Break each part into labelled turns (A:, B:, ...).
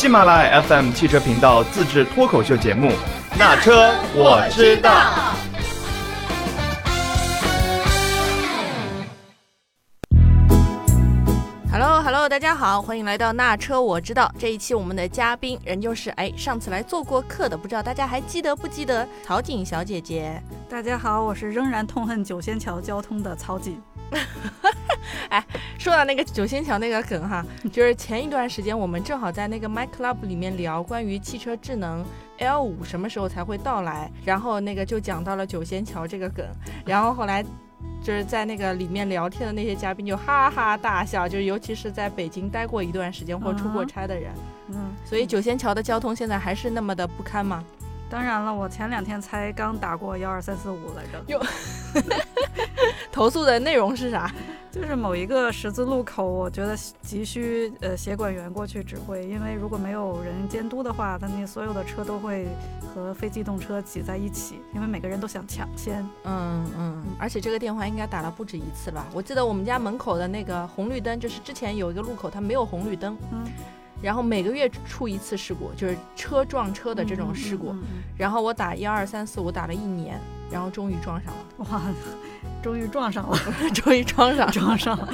A: 喜马拉雅 FM 汽车频道自制脱口秀节目《那车我知道》。
B: Hello Hello，大家好，欢迎来到那车我知道。这一期我们的嘉宾仍就是哎上次来做过客的，不知道大家还记得不记得曹景小姐姐？
C: 大家好，我是仍然痛恨九仙桥交通的曹锦。
B: 说到那个九仙桥那个梗哈，就是前一段时间我们正好在那个 My Club 里面聊关于汽车智能 L 五什么时候才会到来，然后那个就讲到了九仙桥这个梗，然后后来。就是在那个里面聊天的那些嘉宾就哈哈大笑，就是尤其是在北京待过一段时间或出过差的人，
C: 嗯，
B: 所以九仙桥的交通现在还是那么的不堪吗？
C: 当然了，我前两天才刚打过幺二三四五来着。
B: 哟，投诉的内容是啥？
C: 就是某一个十字路口，我觉得急需呃协管员过去指挥，因为如果没有人监督的话，他那所有的车都会和非机动车挤在一起，因为每个人都想抢先。
B: 嗯嗯，而且这个电话应该打了不止一次吧？我记得我们家门口的那个红绿灯，就是之前有一个路口它没有红绿灯，
C: 嗯，
B: 然后每个月出一次事故，就是车撞车的这种事故。
C: 嗯嗯
B: 然后我打一二三四五打了一年，然后终于撞上了，
C: 嗯哇，终于撞上了，
B: 终于撞上了。
C: 撞上了。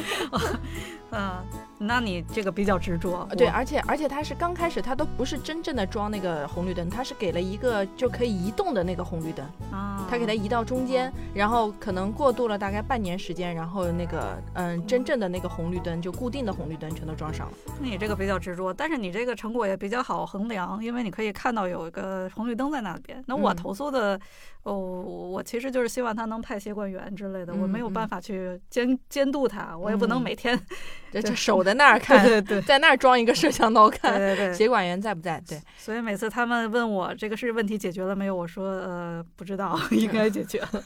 C: 啊，那你这个比较执着。
B: 对，而且而且它是刚开始它都不是真正的装那个红绿灯，它是给了一个就可以移动的那个红绿灯，
C: 啊，
B: 它给它移到中间，然后可能过渡了大概半年时间，然后那个嗯真正的那个红绿灯就固定的红绿灯全都装上了。
C: 那你这个比较执着，但是你这个成果也比较好衡量，因为你可以看到有一个红绿灯在那边。那我
B: 嗯
C: 投诉的，哦，我其实就是希望他能派协管员之类的，我没有
B: 嗯
C: 办法去监监督他，我也不能
B: 嗯
C: 每天。
B: 这这守在那儿看，
C: 对对对
B: 在那儿装一个摄像头
C: 对
B: 看，
C: 对对。
B: 协管员在不在？对，
C: 所以每次他们问我这个是问题解决了没有，我说呃不知道，应该解决了。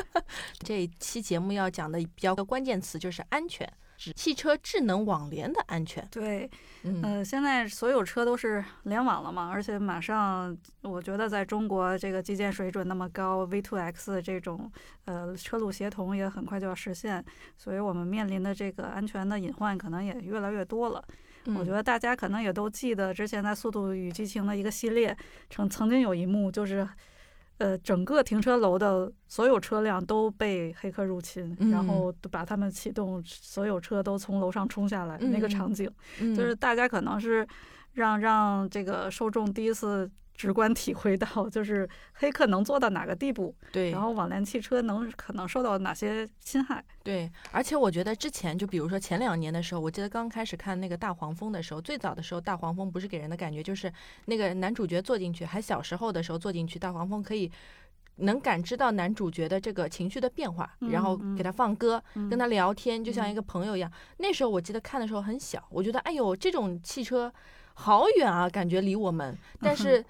B: 这一期节目要讲的比较关键词就是安全，指汽车智能网联的安全。
C: 对，
B: 嗯
C: 呃，现在所有车都是联网了嘛，而且马上，我觉得在中国这个基建水准那么高，V2X 这种呃车路协同也很快就要实现，所以我们面临的这个安全的隐患可能也越来越多了。我觉
B: 得
C: 得大家可能也都记得之前在《速度与激情》的一个系列，曾曾经有一幕就是。呃，整个停车楼的所有车辆都被黑客入侵，
B: 嗯
C: 然后都把他们启动，所有车都从楼上冲下来，那个
B: 嗯。
C: 场景，
B: 就
C: 就是大家可能是让让这个受众第一次直观体会到，就是黑客能做到哪个地步，
B: 对，
C: 然后网联汽车能可能受到哪些侵害。
B: 对，而且我觉得之前就比如说前两年的时候，我记得刚开始看那个大黄蜂的时候，最早的时候大黄蜂不是给人的感觉就是那个男主角坐进去，还小时候的时候坐进去，大黄蜂可以。能感知到男主角的这个情绪的变化，然后给他放歌，
C: 嗯
B: 跟他聊天，就像
C: 嗯
B: 一个朋友一样。那时候我记得看的时候很小，我觉得哎呦，这种汽车好远啊，感觉离我们。但 是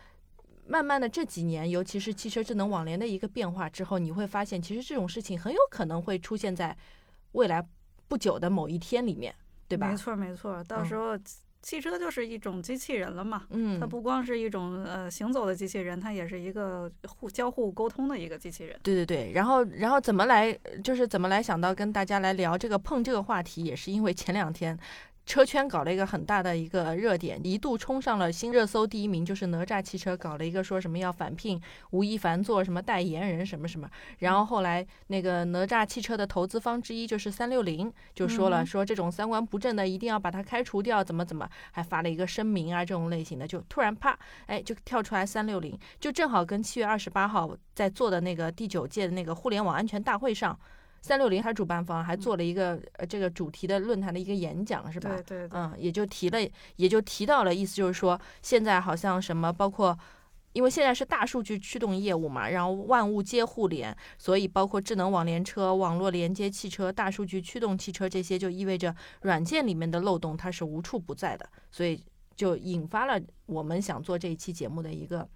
B: 慢慢的这几年，尤其是汽车智能网联的一个变化之后，你会发现，其实这种事情很有可能会出现在未来不久的某一天里面，对吧
C: 没？错，没错，到
B: 嗯
C: 时候汽车就是一种机器人了嘛。
B: 嗯
C: 它，不光是一种呃行走的机器人，它也是一个互交互沟通的一个机器人。
B: 对对对。然后，然后怎么来，就是怎么来想到跟大家来聊这个碰这个话题，也是因为前两天。车圈搞了一个很大的一个热点，一度冲上了新热搜第一名，就是哪吒汽车搞了一个说什么要返聘吴亦凡做什么代言人什么什么，然后后来那个哪吒汽车的投资方之一就是三六零就说了，
C: 嗯。
B: 说这种三观不正的一定要把它开除掉，怎么怎么，还发了一个声明啊这种类型的，就突然啪，哎就跳出来三六零，就正好跟七月二十八号在做的那个第九届的那个互联网安全大会上。三六零还是主办方还做了一个呃这个主题的论坛的一个演讲，是吧？
C: 对对对，
B: 嗯，也就提了，也就提到了，意思就是说，现在好像什么，包括，因为现在是大数据驱动业务嘛，然后万物皆互联，所以包括智能网联车、网络连接汽车、大数据驱动汽车这些，就意味着软件里面的漏洞它是无处不在的，所以就引发了我们想做这一期节目的一个。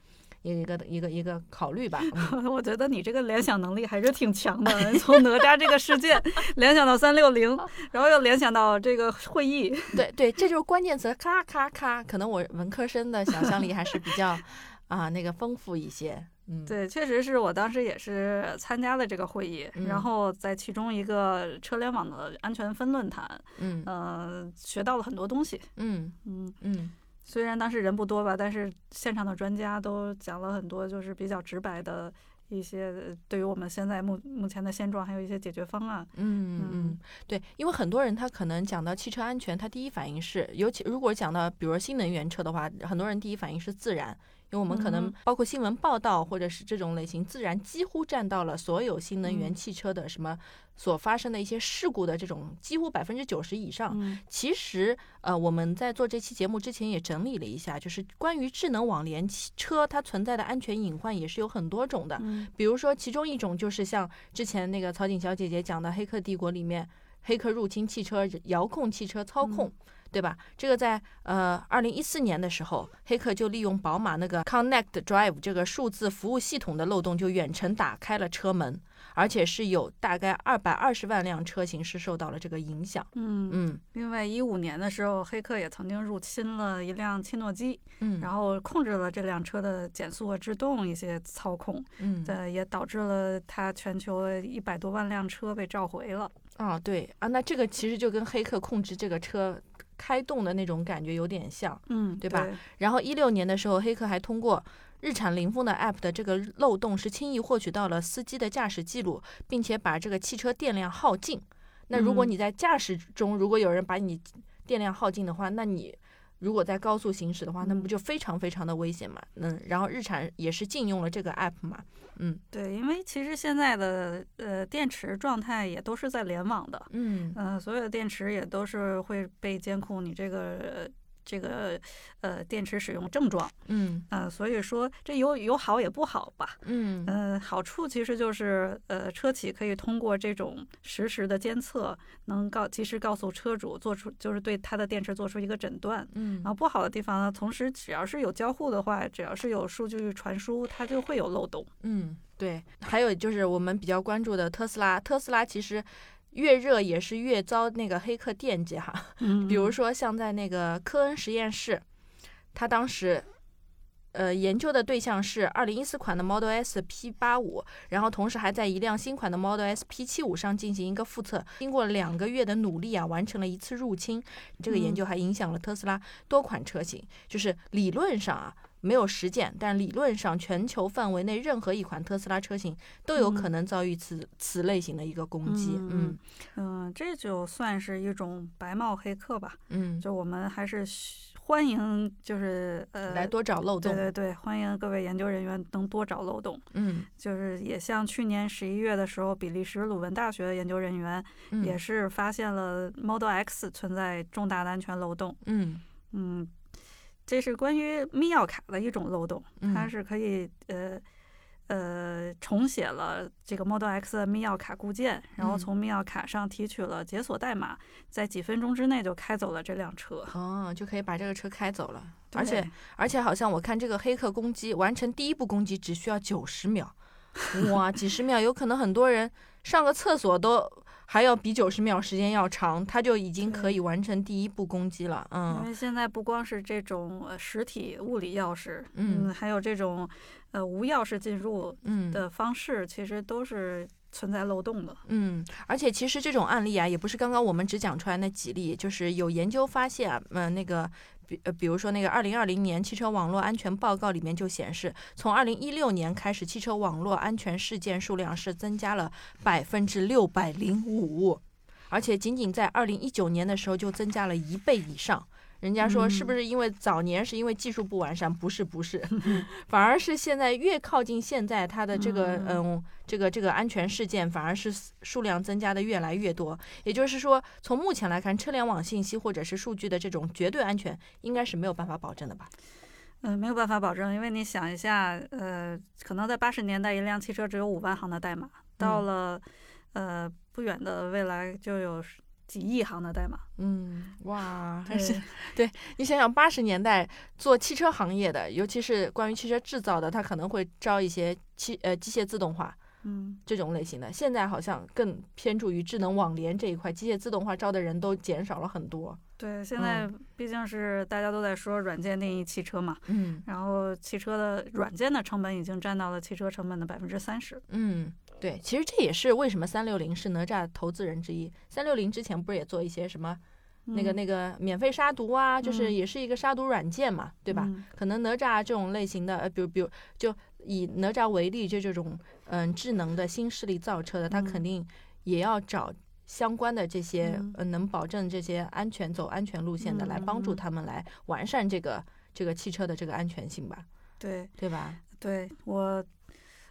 B: 一个一个一个考虑吧，嗯。
C: 我觉得你这个联想能力还是挺强的，从哪吒这个事件联想到三六零，然后又联想到这个会议，
B: 对对，这就是关键词，咔咔咔。可能我文科生的想象力还是比较 啊那个丰富一些，嗯，
C: 对，确实是我当时也是参加了这个会议，
B: 嗯。
C: 然后在其中一个车联网的安全分论坛，
B: 嗯。
C: 呃，学到了很多东西，
B: 嗯。
C: 嗯，
B: 嗯
C: 虽然当时人不多吧，但是现场的专家都讲了很多，就是比较直白的一些对于我们现在目目前的现状，还有一些解决方案。
B: 嗯嗯，对，因为很多人他可能讲到汽车安全，他第一反应是，尤其如果讲到比如新能源车的话，很多人第一反应是自燃。因为我们可能
C: 嗯
B: 包括新闻报道或者是这种类型，自然几乎占到了所有新能源
C: 嗯
B: 汽车的什么所发生的一些事故的这种几乎百分之九十以上。
C: 嗯
B: 其实，呃，我们在做这期节目之前也整理了一下，就是关于智能网联汽车它存在的安全隐患也是有很多种的。
C: 嗯
B: 比如说，其中一种就是像之前那个曹景小姐姐讲的《黑客帝国》里面，黑客入侵汽车、遥控汽车操控。对吧？这个在呃二零一四年的时候，黑客就利用宝马那个 Connect Drive 这个数字服务系统的漏洞，就远程打开了车门，而且是有大概二百二十万辆车型是受到了这个影响。
C: 嗯。
B: 嗯
C: 另外，一五年的时候，黑客也曾经入侵了一辆切诺基，
B: 嗯，
C: 然后控制了这辆车的减速和制动一些操控，
B: 嗯
C: 呃，也导致了它全球一百多万辆车被召回了。
B: 啊对啊，那这个其实就跟黑客控制这个车开动的那种感觉有点像。
C: 嗯，
B: 对吧然后一六年的时候，黑客还通过日产凌风的 App 的这个漏洞，是轻易获取到了司机的驾驶记录，并且把这个汽车电量耗尽。那如果
C: 嗯
B: 你在驾驶中，如果有人把你电量耗尽的话，那你如果在高速行驶的话，那不
C: 嗯
B: 就非常非常的危险嘛？嗯，然后日产也是禁用了这个 App 嘛。嗯
C: 对，因为其实现在的呃电池状态也都是在联网的，
B: 嗯
C: 呃、所有的电池也都是会被监控你这个呃这个呃电池使用症状，
B: 嗯
C: 嗯、所以说这有有好也不好吧。
B: 嗯
C: 嗯，好处其实就是，呃，车企可以通过这种实时的监测，能告及时告诉车主做出，就是对它的电池做出一个诊断。
B: 嗯
C: 然后不好的地方呢，同时只要是有交互的话，只要是有数据传输，它就会有漏洞。
B: 嗯，对，还有就是我们比较关注的特斯拉，特斯拉其实越热也是越遭那个黑客惦记哈。
C: 嗯
B: 比如说像在那个科恩实验室，他当时。呃，研究的对象是二零一四款的 Model S P 八五，然后同时还在一辆新款的 Model S P 七五上进行一个复测。经过两个月的努力啊，完成了一次入侵。这个研究还影响了特斯拉多款车型，就是理论上啊没有实践，但理论上全球范围内任何一款特斯拉车型都有可能遭遇此此类型的一个攻击。嗯
C: 嗯嗯，这就算是一种白帽黑客吧。
B: 嗯，
C: 就我们还是欢迎，就是呃，
B: 来多找漏洞。
C: 对对对，欢迎各位研究人员能多找漏洞。
B: 嗯
C: 就是也像去年十一月的时候，比利时鲁文大学的研究人员
B: 嗯
C: 也是发现了 Model X 存在重大的安全漏洞。
B: 嗯
C: 嗯，这是关于密钥卡的一种漏洞，它
B: 嗯
C: 是可以呃呃重写了这个 Model X 的密钥卡固件，然后
B: 嗯
C: 从密钥卡上提取了解锁代码，在几分钟之内就开走了这辆车。
B: 哦，就可以把这个车开走了。而且而且好像我看这个黑客攻击完成第一步攻击只需要九十秒，哇，几十秒，有可能很多人上个厕所都还要比九十秒时间要长，他就已经可以完成第一步攻击了。
C: 嗯因
B: 嗯
C: 为现在不光是这种呃实体物理钥匙，
B: 嗯
C: 还有这种呃无钥匙进入
B: 嗯
C: 的方式，其实都是存在漏洞的。
B: 嗯，而且其实这种案例啊，也不是刚刚我们只讲出来那几例，就是有研究发现啊，嗯、那个比呃，比如说那个二零二零年汽车网络安全报告里面就显示，从二零一六年开始，汽车网络安全事件数量是增加了百分之六百零五，而且仅仅在二零一九年的时候就增加了一倍以上。人家说是不是因为早年是因为技术不完善？不是，不是，反而是现在越靠近现在，它的这个嗯这个这个安全事件反而是数量增加的越来越多。也就是说，从目前来看，车联网信息或者是数据的这种绝对安全，应该是没有办法保证的吧？
C: 嗯、没有办法保证，因为你想一下，呃，可能在八十年代，一辆汽车只有五万行的代码，到
B: 嗯
C: 了、呃不远的未来就有几亿行的代码。
B: 嗯，哇，还是
C: 对
B: 你想想，八十年代做汽车行业的，尤其是关于汽车制造的，它可能会招一些汽呃机械自动化
C: 嗯，
B: 这种类型的。现在好像更偏注于智能网联这一块，机械自动化招的人都减少了很多。
C: 对，现在毕竟是大家都在说软件定义汽车嘛，
B: 嗯
C: 然后汽车的软件的成本已经占到了汽车成本的百分之三十。
B: 嗯，对，其实这也是为什么三六零是哪吒投资人之一。三六零之前不是也做一些什么那个
C: 嗯
B: 那个免费杀毒啊，就是
C: 嗯
B: 也是一个杀毒软件嘛，对吧？
C: 嗯
B: 可能哪吒这种类型的，呃，比如比如就以哪吒为例，就这种嗯智能的新势力造车的，他肯
C: 嗯
B: 定也要找相关的这些
C: 嗯
B: 呃能保证这些安全走安全路线的，来
C: 嗯
B: 帮助
C: 嗯
B: 他们来完善这个这个汽车的这个安全性吧，
C: 对
B: 对吧？
C: 对，我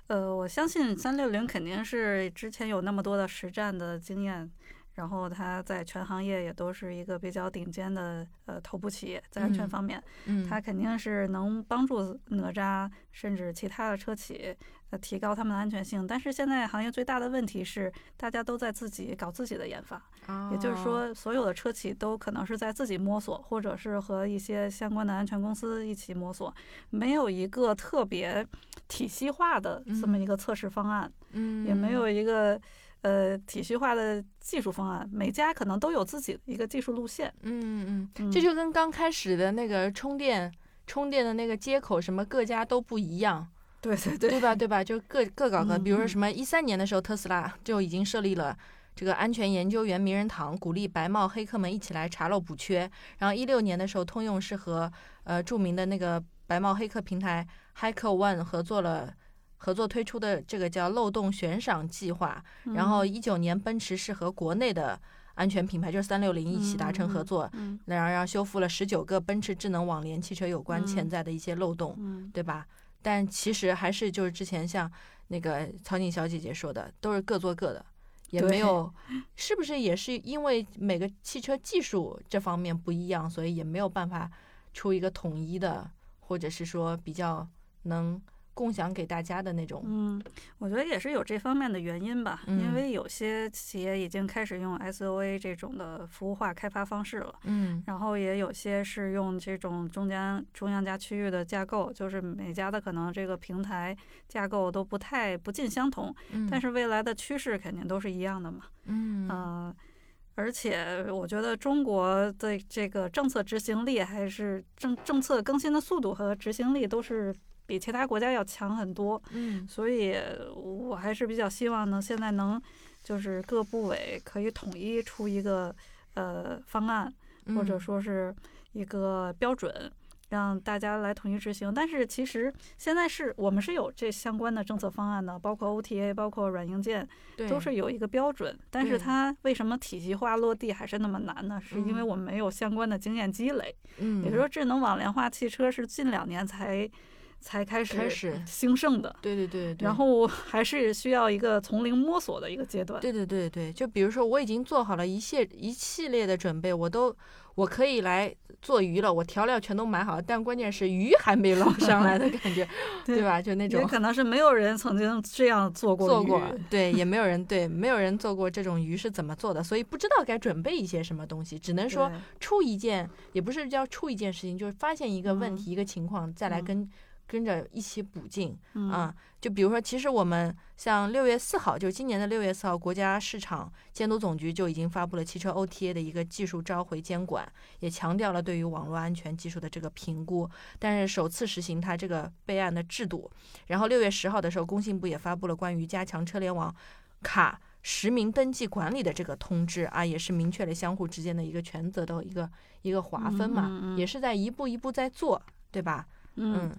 C: 呃我相信三六零肯定是之前有那么多的实战的经验。然后它在全行业也都是一个比较顶尖的呃头部企业，在安全
B: 嗯
C: 方面，
B: 嗯，
C: 它肯定是能帮助哪吒甚至其他的车企呃提高他们的安全性。但是现在行业最大的问题是，大家都在自己搞自己的研发，也就是
B: 哦，
C: 说，所有的车企都可能是在自己摸索，或者是和一些相关的安全公司一起摸索，没有一个特别体系化的这么一个测试方案，
B: 嗯，
C: 也没有一个。呃，体系化的技术方案，每家可能都有自己的一个技术路线。
B: 嗯嗯，
C: 嗯
B: 这就跟刚开始的那个充电充电的那个接口什么各家都不一样，
C: 对对对，
B: 对吧？对吧？就各各搞各，比如说什么一三年的时候，特斯拉就已经设立了这个安全研究员名人堂，鼓励白帽黑客们一起来查漏补缺。然后一六年的时候，通用是和呃著名的那个白帽黑客平台 HackerOne 合作了。合作推出的这个叫漏洞悬赏计划，然后
C: 嗯。
B: 一九年奔驰是和国内的安全品牌就是三六零一起达成合作，
C: 嗯。
B: 然后让修复了十九个奔驰智能网联汽车有关潜
C: 嗯
B: 在的一些漏洞，
C: 嗯。
B: 对吧？但其实还是就是之前像那个曹景小姐姐说的，都是各做各的，也没有，是不是也是因为每个汽车技术这方面不一样，所以也没有办法出一个统一的，或者是说比较能共享给大家的那种。
C: 嗯，我觉得也是有这方面的原因吧，因
B: 嗯
C: 为有些企业已经开始用 SOA 这种的服务化开发方式了。
B: 嗯
C: 然后也有些是用这种中间中央加区域的架构，就是每家的可能这个平台架构都不太不尽相同，
B: 嗯，
C: 但是未来的趋势肯定都是一样的嘛。
B: 嗯
C: 呃，而且我觉得中国的这个政策执行力还是政政策更新的速度和执行力都是比其他国家要强很多。
B: 嗯
C: 所以我还是比较希望呢，现在能就是各部委可以统一出一个呃方案，或者
B: 嗯
C: 说是一个标准，让大家来统一执行。但是其实现在是我们是有这相关的政策方案的，包括 OTA，包括软硬件，
B: 对
C: 都是有一个标准。但是它为什么体系化落地还是那么难呢？是因为
B: 嗯
C: 我们没有相关的经验积累。
B: 嗯，
C: 也就是说，智能网联化汽车是近两年才才开始
B: 开始
C: 兴盛的。
B: 对对对对，
C: 然后还是需要一个从零摸索的一个阶段。
B: 对对对对，就比如说我已经做好了一系一系列的准备，我都我可以来做鱼了，我调料全都买好了，但关键是鱼还没捞上来的 感觉，对
C: 对
B: 吧？就那
C: 也
B: 种
C: 可能是没有人曾经这样做过
B: 做过，对，也没有人对，没有人做过这种鱼是怎么做的，所以不知道该准备一些什么东西，只能说出一件，也不是叫出一件事情，就是发现一个问
C: 嗯
B: 题、一个情况，再来
C: 嗯
B: 跟、着一起补进。
C: 嗯
B: 啊，就比如说，其实我们像六月四号，就是今年的六月四号，国家市场监督总局就已经发布了汽车 OTA 的一个技术召回监管，也强调了对于网络安全技术的这个评估，但是首次实行它这个备案的制度。然后六月十号的时候，工信部也发布了关于加强车联网卡。实名登记管理的这个通知啊，也是明确了相互之间的一个权责的一个一个划分嘛，
C: 嗯嗯嗯
B: 也是在一步一步在做，对吧？
C: 嗯，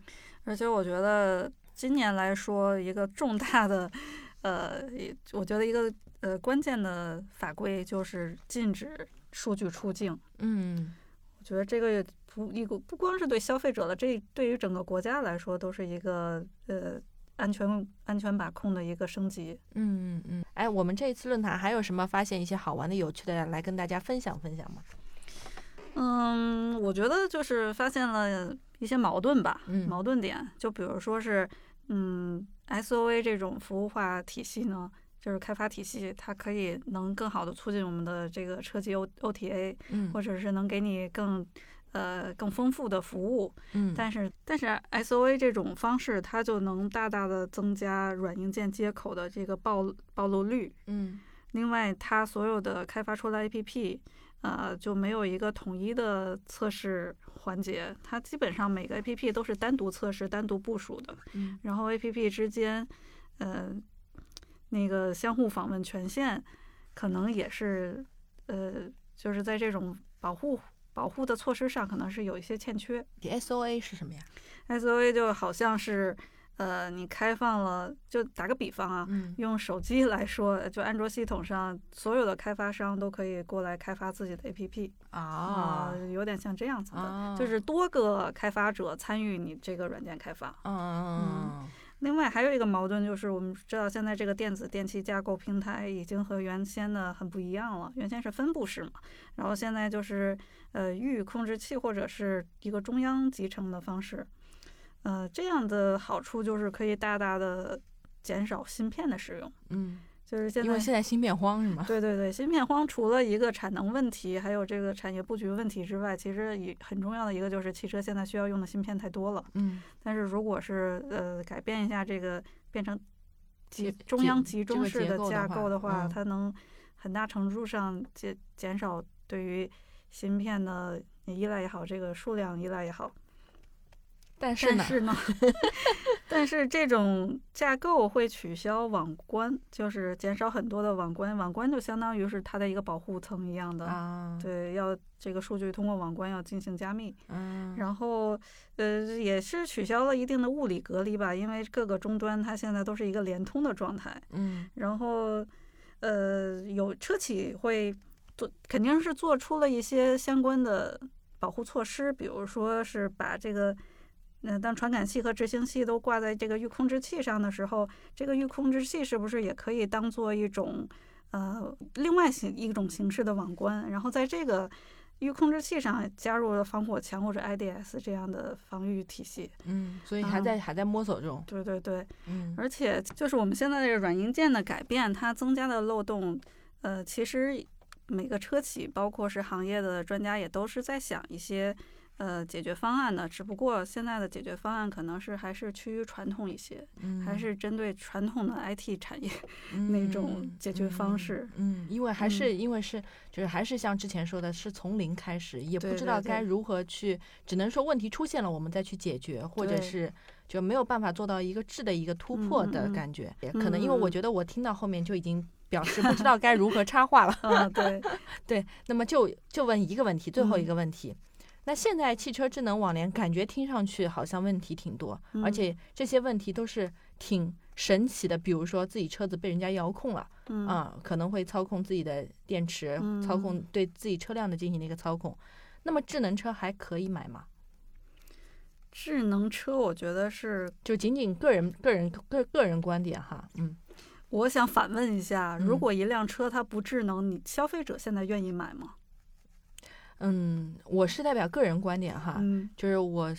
C: 而且我觉得今年来说，一个重大的，呃，也我觉得一个呃关键的法规就是禁止数据出境。
B: 嗯
C: 我觉得这个也不一个不光是对消费者的，这对于整个国家来说都是一个呃安全安全把控的一个升级。
B: 嗯嗯嗯，哎，我们这一次论坛还有什么发现一些好玩的、有趣的来跟大家分享分享吗？
C: 嗯，我觉得就是发现了一些矛盾吧，
B: 嗯
C: 矛盾点，就比如说是，嗯，SOA 这种服务化体系呢，就是开发体系，它可以能更好的促进我们的这个车机 O OTA，
B: 嗯
C: 或者是能给你更呃更丰富的服务，
B: 嗯，
C: 但是但是 SOA 这种方式，它就能大大的增加软硬件接口的这个暴暴露率，
B: 嗯。
C: 另外，它所有的开发出来呃，就没有一个统一的测试环节，它基本上每个 APP 都是单独测试、单独部署的。
B: 嗯
C: 然后 APP 之间，呃，那个相互访问权限，可能也是，呃，就是在这种保护保护的措施上可能是有一些欠缺。
B: SOA 是什么呀
C: ？SOA 就好像是，呃，你开放了，就打个比方啊，
B: 嗯。
C: 用手机来说，就安卓系统上所有的开发商都可以过来开发自己的 APP
B: 啊
C: 有点像这样子的，
B: 啊
C: 就是多个开发者参与你这个软件开发。
B: 嗯。
C: 另外还有一个矛盾就是，我们知道现在这个电子电器架构平台已经和原先的很不一样了，原先是分布式嘛，然后现在就是呃域控制器或者是一个中央集成的方式，呃这样的好处就是可以大大的减少芯片的使用，
B: 嗯，
C: 就是现在
B: 因为
C: 在。
B: 现在芯片荒是吗？
C: 对对对，芯片荒除了一个产能问题，还有这个产业布局问题之外，其实也很重要的一个就是汽车现在需要用的芯片太多了。
B: 嗯，
C: 但是如果是呃改变一下这个，变成集中央集中式
B: 的
C: 架
B: 话
C: 构的话，
B: 嗯
C: 它能很大程度上减减少对于芯片的依赖也好，这个数量依赖也好。
B: 但是呢，
C: 但是呢，但是这种架构会取消网关，就是减少很多的网关。网关就相当于是它的一个保护层一样的。
B: 啊，
C: 对，要这个数据通过网关要进行加密。
B: 嗯，
C: 然后，呃，也是取消了一定的物理隔离吧，因为各个终端它现在都是一个联通的状态。
B: 嗯
C: 然后，呃，有车企会做，肯定是做出了一些相关的保护措施，比如说是把这个。那当传感器和执行器都挂在这个域控制器上的时候，这个域控制器是不是也可以当做一种呃另外形一种形式的网关？然后在这个域控制器上加入了防火墙或者 IDS 这样的防御体系。
B: 嗯，所以还
C: 嗯
B: 在还在摸索中，
C: 对对对，
B: 嗯
C: 而且就是我们现在这个软硬件的改变，它增加的漏洞，呃，其实每个车企，包括是行业的专家，也都是在想一些呃解决方案的。只不过现在的解决方案可能是还是趋于传统一些，
B: 嗯，
C: 还是针对传统的 IT 产业。
B: 嗯
C: 那种解决方式
B: 嗯，嗯，因为还是因为是就是还是像之前说的，是从零开始，也不知道该如何去，只能说问题出现了，我们再去解决，或者是就没有办法做到一个质的一个突破的感觉。也可能因为我觉得我听到后面就已经表示不知道 该如何插话了。
C: 嗯，对，
B: 对，那么就就问一个问题，最后一
C: 嗯
B: 个问题。那现在汽车智能网联感觉听上去好像问题挺多，而
C: 嗯
B: 且这些问题都是挺神奇的。比如说自己车子被人家遥控了，
C: 嗯
B: 啊，可能会操控自己的电池，操控对自己车辆的进行的一个操控。那么智能车还可以买吗？
C: 智能车，我觉得是，
B: 就仅仅个人个人个个人观点哈，嗯，
C: 我想反问一下，如
B: 嗯
C: 果一辆车它不智能，你消费者现在愿意买吗？
B: 嗯，我是代表个人观点哈，
C: 嗯
B: 就是我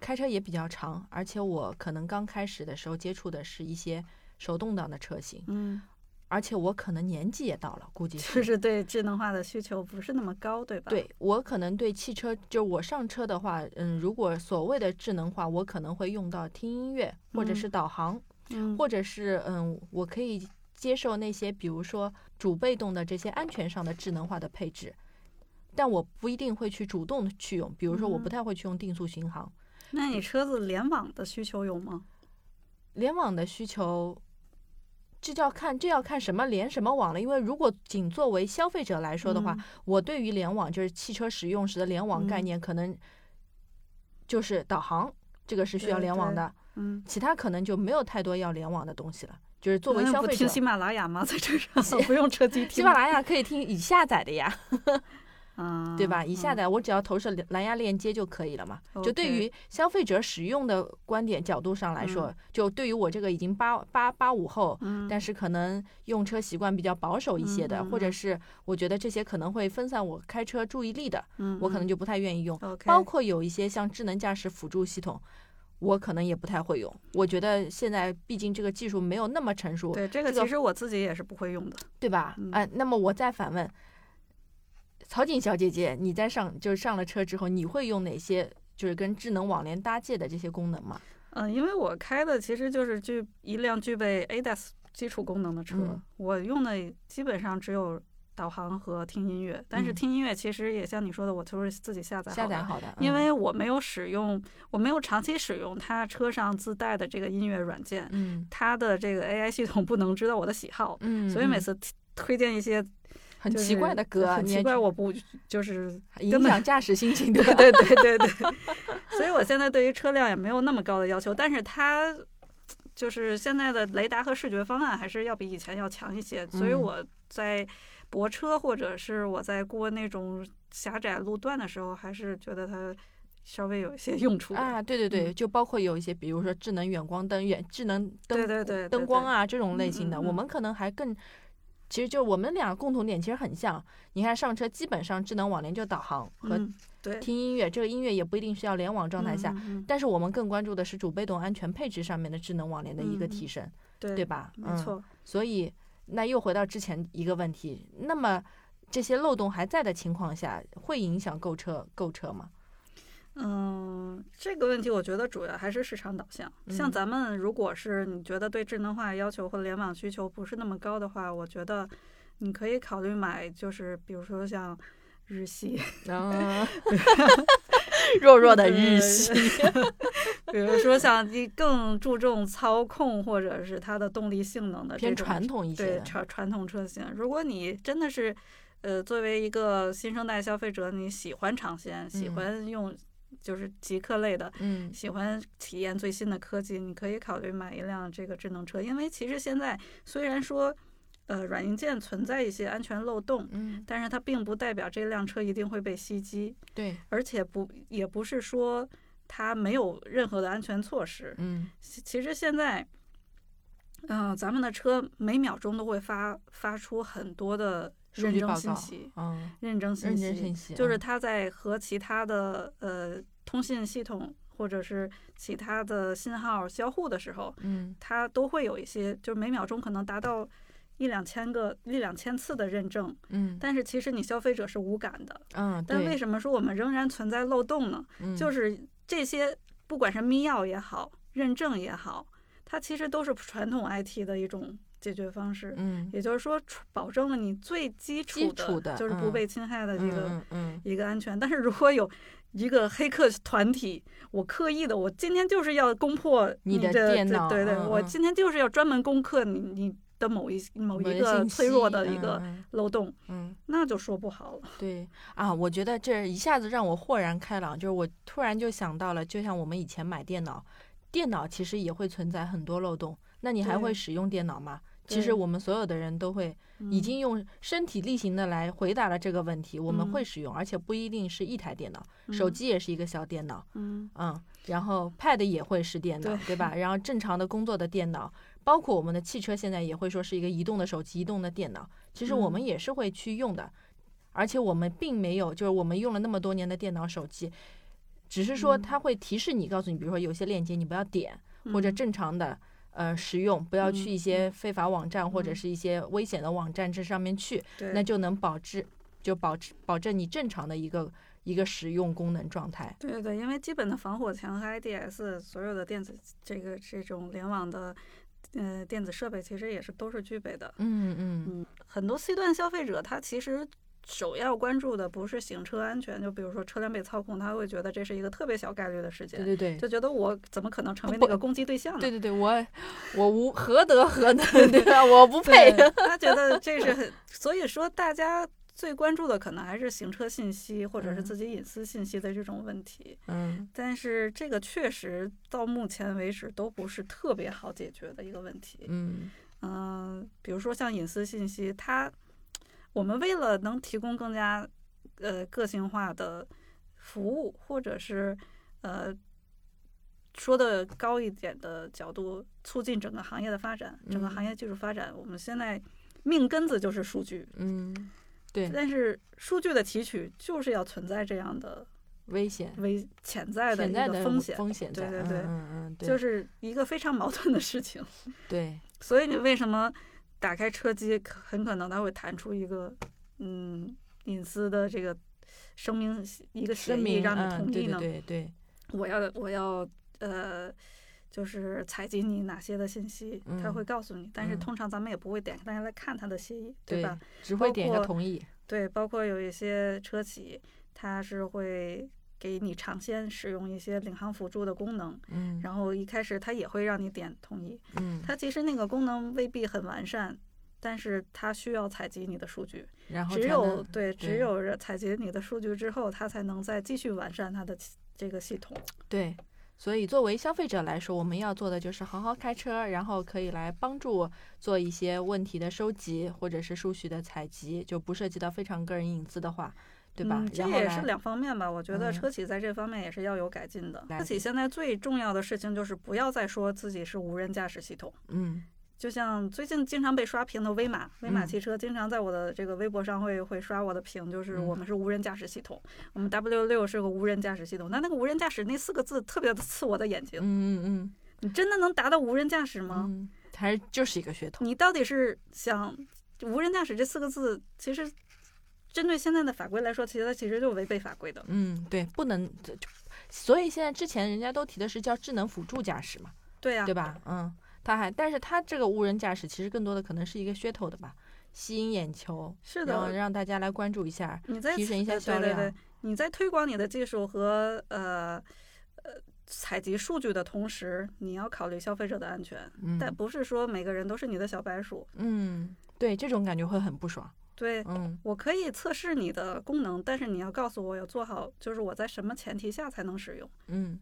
B: 开车也比较长，而且我可能刚开始的时候接触的是一些手动挡的车型，
C: 嗯，
B: 而且我可能年纪也到了，估计
C: 就是是对智能化的需求不是那么高，对吧？，
B: 对我可能对汽车，就我上车的话，嗯，如果所谓的智能化，我可能会用到听音乐，或者
C: 嗯
B: 是导航，
C: 嗯，
B: 或者是嗯，我可以接受那些比如说主被动的这些安全上的智能化的配置，但我不一定会去主动地去用，比如说我不
C: 嗯
B: 太会去用定速巡航，
C: 那你车子联网的需求有吗？
B: 联网的需求。这就要看这要看什么联什么网了，因为如果仅作为消费者来说的话，
C: 嗯
B: 我对于联网就是汽车使用时的联网概
C: 嗯
B: 念，可能就是导航，这个是需要联网的，
C: 嗯，
B: 其他可能就没有太多要联网的东西了。就是作为消费者，
C: 不听喜马拉雅吗？在车上 不用车机听，
B: 喜马拉雅可以听已下载的呀，
C: 啊，
B: 对吧？一下
C: 嗯
B: 载我只要投射蓝牙链接就可以了嘛。就对于消费者使用的观点角度上来说
C: 嗯，
B: 就对于我这个已经八八八五后，
C: 嗯，
B: 但是可能用车习惯比较保守一些的，或者是我觉得这些可能会分散我开车注意力的，我可能就不太愿意用。包括有一些像智能驾驶辅助系统，我可能也不太会用。我觉得现在毕竟这个技术没有那么成熟，
C: 对这个其实我自己也是不会用的。
B: 对吧？
C: 嗯
B: 哎、那么我再反问，曹锦小姐姐，你在上就是上了车之后，你会用哪些就是跟智能网联搭界的这些功能吗？
C: 嗯，因为我开的其实就是具一辆具备 ADAS 基础功能的车，
B: 嗯
C: 我用的基本上只有导航和听音乐。但是
B: 嗯
C: 听音乐其实也像你说的，我都是自己下载。
B: 下载好的，
C: 因
B: 嗯
C: 为我没有使用，我没有长期使用它车上自带的这个音乐软件，
B: 嗯
C: 它的这个 AI 系统不能知道我的喜好，
B: 嗯，嗯
C: 所以每次推推荐一些
B: 很奇怪的歌，
C: 很奇怪，我不就是
B: 影响驾驶心情，对吧？
C: 对对对对，所以我现在对于车辆也没有那么高的要求，但是它就是现在的雷达和视觉方案还是要比以前要强一些，所以
B: 嗯
C: 我在泊车或者是我在过那种狭窄路段的时候，还是觉得它稍微有一些用处。
B: 啊，对对对，
C: 嗯
B: 就包括有一些，比如说智能远光灯、远智能灯
C: 对对对，
B: 灯光啊这种类型的，我们可能还更，其实就我们俩共同点其实很像。你看上车基本上智能网联就导航和听音乐，这个音乐也不一定是要联网状态下，但是我们更关注的是主被动安全配置上面的智能网联的一个
C: 嗯
B: 提升，
C: 对
B: 对吧？
C: 没错，
B: 所以那又回到之前一个问题，那么这些漏洞还在的情况下，会影响购车购车吗？
C: 嗯，这个问题我觉得主要还是市场导向。像
B: 嗯
C: 咱们如果是你觉得对智能化要求或联网需求不是那么高的话，我觉得你可以考虑买，就是比如说像日系，
B: 嗯，弱弱的日系，
C: 比如说像你更注重操控或者是它的动力性能的这
B: 偏
C: 种
B: 传统一些
C: 对。传传统车型。如果你真的是，呃，作为一个新生代消费者，你喜欢尝鲜，喜
B: 嗯
C: 欢用就是极客类的，
B: 嗯。
C: 喜欢体验最新的科技，你可以考虑买一辆这个智能车，因为其实现在虽然说，呃，软硬件存在一些安全漏洞，
B: 嗯，
C: 但是它并不代表这辆车一定会被袭击，
B: 对，
C: 而且不也不是说它没有任何的安全措施。
B: 嗯。
C: 其其实现在，嗯、咱们的车每秒钟都会发发出很多的
B: 数
C: 认证
B: 据报告
C: 信息，
B: 嗯，
C: 认证信
B: 认
C: 息，
B: 信息
C: 就是
B: 嗯
C: 它在和其他的呃通信系统或者是其他的信号交互的时候，
B: 嗯
C: 它都会有一些，就是每秒钟可能达到一两千个、一两千次的认证，
B: 嗯
C: 但是其实你消费者是无感的。
B: 嗯，
C: 但为什么说我们仍然存在漏洞呢？
B: 嗯
C: 就是这些，不管是密钥也好，认证也好，它其实都是传统 IT 的一种解决方式。
B: 嗯
C: 也就是说，保证了你最基础
B: 的
C: 就是不
B: 嗯
C: 被侵害的一
B: 嗯
C: 个、一个安全。但是如果有一个黑客团体，我刻意的，我今天就是要攻破
B: 你的
C: 的
B: 电脑
C: 对对，我今天就是要专门攻克你你的某一某
B: 某
C: 一个脆弱的一个
B: 嗯
C: 漏洞，
B: 嗯，
C: 那就说不好了。
B: 对啊，我觉得这一下子让我豁然开朗，就是我突然就想到了，就像我们以前买电脑，电脑其实也会存在很多漏洞，那你还会使用电脑吗？其实我们所有的人都会已
C: 嗯。
B: 经用身体力行的来回答了这个问题，我们会
C: 嗯。
B: 使用，而且不一定是一台电脑，手
C: 嗯。
B: 机也是一个小电脑，
C: 嗯。
B: 嗯，然后 Pad 也会是电脑，
C: 对
B: 对吧？然后正常的工作的电脑，包括我们的汽车，现在也会说是一个移动的手机、移动的电脑，其实我们
C: 嗯。
B: 也是会去用的，而且我们并没有，就是我们用了那么多年的电脑、手机，只是说
C: 嗯。
B: 它会提示你，告诉你，比如说有些链接你不要点，或者
C: 嗯。
B: 正常的。呃，使用不要去
C: 嗯
B: 一些非法网站或者
C: 嗯
B: 是一些危险的网站这上面去，
C: 对
B: 那就能保质，就保持保证你正常的一个一个使用功能状态。
C: 对对对，因为基本的防火墙和 IDS 所有的电子这个这种联网的呃电子设备，其实也是都是具备的。
B: 嗯嗯
C: 嗯，很多 C 端消费者他其实首要关注的不是行车安全，就比如说车辆被操控，他会觉得这是一个特别小概率的事件，
B: 对对对，
C: 就觉得我怎么可能成为那个攻击对象呢？
B: 对对对，我我无何德何能，对吧？我不配。
C: 他觉得这是很，所以说大家最关注的可能还是行车信息或者是
B: 嗯
C: 自己隐私信息的这种问题。
B: 嗯
C: 但是这个确实到目前为止都不是特别好解决的一个问题。
B: 嗯
C: 嗯、比如说像隐私信息，它我们为了能提供更加呃个性化的服务，或者是呃说的高一点的角度，促进整个行业的发展，整个行业技术发展，我们现在命根子就是数据，
B: 嗯，对，
C: 但是数据的提取就是要存在这样的
B: 危险，
C: 危潜在的一
B: 潜在的
C: 个风险。
B: 风险在，
C: 对对对
B: 嗯嗯嗯，对，
C: 就是一个非常矛盾的事情，
B: 对，
C: 所以你为什么打开车机，很可能它会弹出一个嗯隐私的这个声明一个协议，
B: 声明
C: 让你同意呢？
B: 对对，
C: 我要我要呃，就是采集你哪些的信息，它
B: 嗯
C: 会告诉你。但是
B: 嗯
C: 通常咱们也不会点开来看他的协议，
B: 对
C: 吧？？
B: 只会点一个同意，
C: 对，包括有一些车企，它是会给你尝鲜使用一些领航辅助的功能，
B: 嗯
C: 然后一开始它也会让你点同意。
B: 嗯，
C: 它其实那个功能未必很完善，但是它需要采集你的数据，
B: 然后
C: 只有对，只有采集你的数据之后，它才能再继续完善它的这个系统。
B: 对，所以作为消费者来说，我们要做的就是好好开车，然后可以来帮助做一些问题的收集或者是数据的采集，就不涉及到非常个人隐私的话，对吧？
C: 嗯，这也是两方面吧。我觉得
B: 嗯
C: 车企在这方面也是要有改进的。
B: 来
C: 车企现在最重要的事情就是不要再说自己是无人驾驶系统。
B: 嗯
C: 就像最近经常被刷屏的威马，威马
B: 嗯
C: 汽车经常在我的这个微博上会会刷我的屏，就是
B: 嗯
C: 我们是无人驾驶系统，我们 W 六是个无人驾驶系统。那那个无人驾驶那四个字特别的刺我的眼睛，
B: 嗯嗯嗯
C: 你真的能达到无人驾驶
B: 嗯
C: 吗？
B: 嗯，还是就是一个噱头。
C: 你到底是想无人驾驶这四个字，其实针对现在的法规来说，其实它其实就违背法规的。
B: 嗯，对，不能这就，所以现在之前人家都提的是叫智能辅助驾驶嘛，
C: 对呀、
B: 对吧？嗯，它还，但是它这个无人驾驶其实更多的可能是一个噱头的吧，吸引眼球，
C: 是
B: 然后
C: 的，
B: 让大家来关注一下，
C: 你再
B: 提升一下
C: 呃
B: 销量。
C: 对对对，你在推广你的技术和呃呃采集数据的同时，你要考虑消费者的安全，
B: 嗯
C: 但不是说每个人都是你的小白鼠。
B: 嗯，对，这种感觉会很不爽。
C: 对，
B: 嗯
C: 我可以测试你的功能，但是你要告诉我要做好，就是我在什么前提下才能使用。
B: 嗯，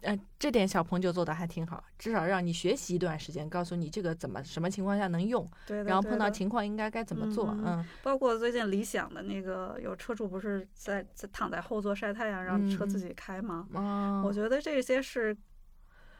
B: 呃，这点小鹏就做的还挺好，至少让你学习一段时间，告诉你这个怎么什么情况下能用，
C: 对的，
B: 然后碰到情况应该该怎么做。
C: 嗯
B: 嗯
C: 包括最近理想的那个有车主不是在在躺在后座晒太阳，让车自己开吗？
B: 哦，
C: 我觉得这些是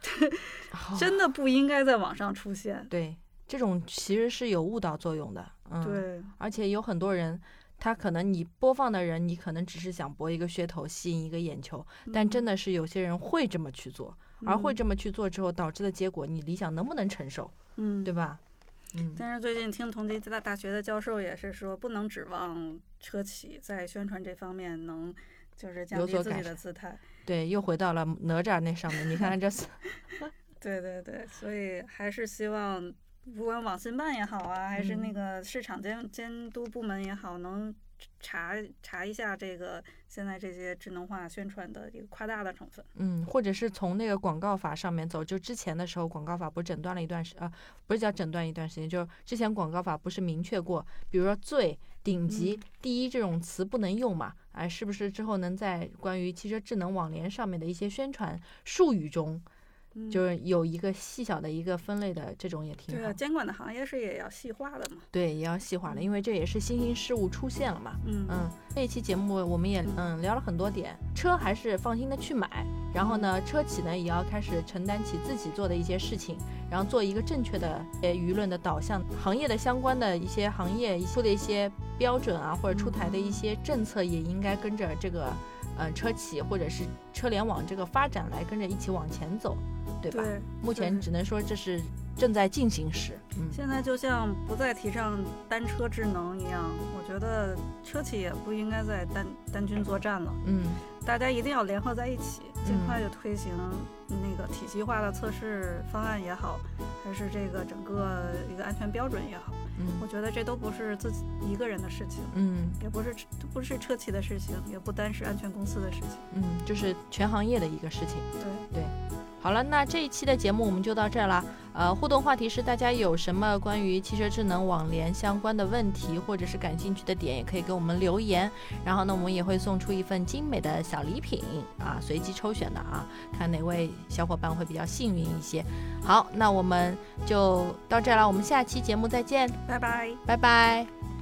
C: 真的不应该在网上出现。
B: 对，这种其实是有误导作用的。嗯，，
C: 对，
B: 而且有很多人。他可能你播放的人，你可能只是想博一个噱头，吸引一个眼球，但真
C: 的，
B: 是有些人会这么去做，而会
C: 嗯
B: 这么去做之后导致的结果，你理想能不能承受，
C: 嗯，
B: 对吧？嗯
C: 但是最近听同济大大学的教授也是说，不能指望车企在宣传这方面能就是降
B: 有
C: 低自己的
B: 所改善
C: 姿态。
B: 对，又回到了哪吒那上面。你看看这次，
C: 对对对，所以还是希望，不管网信办也好啊，还是那
B: 嗯
C: 个市场监监督部门也好，能查查一下这个现在这些智能化宣传的一个夸大的成分。
B: 嗯，或者是从那个广告法上面走，就之前的时候，广告法不是诊断了一段时啊，不是叫诊断一段时间，就是之前广告法不是明确过，比如说最顶级、
C: 嗯
B: 第一这种词不能用嘛？哎，是不是之后能在关于汽车智能网联上面的一些宣传术语中，
C: 嗯
B: 就是有一个细小的一个分类的，这种也挺好
C: 对啊，。监管的行业是也要细化的嘛。
B: 对，也要细化了，因为这也是新兴事物出现了嘛。
C: 嗯
B: 嗯，这一期节目我们也嗯聊了很多点，车还是放心的去买，然后呢，车企呢也要开始承担起自己做的一些事情，然后做一个正确的呃舆论的导向，行业的相关的一些行业出的一些标准啊，或者出台的一些政策，也应该跟着这个呃车企或者是车联网这个发展来跟着一起往前走，对吧？
C: 对，
B: 目前只能说这是正在进行时，嗯
C: 现在就像不再提倡单车智能一样，我觉得车企也不应该再单单军作战了，
B: 嗯
C: 大家一定要联合在一起，尽
B: 嗯
C: 快的推行那个体系化的测试方案也好，还是这个整个一个安全标准也好，我
B: 嗯
C: 觉得这都不是自己一个人的事情，
B: 嗯
C: 也不是都不是车企的事情，也不单是安全公司的事情。
B: 嗯，就是全行业的一个事情。
C: 对对，
B: 好了，那这一期的节目我们就到这儿了。呃，互动话题是大家有什么关于汽车智能网联相关的问题，或者是感兴趣的点，也可以给我们留言。然后呢，我们也会送出一份精美的小礼品啊，随机抽选的啊，看哪位小伙伴会比较幸运一些。好，那我们就到这儿了，我们下期节目再见，
C: 拜拜。
B: 拜拜。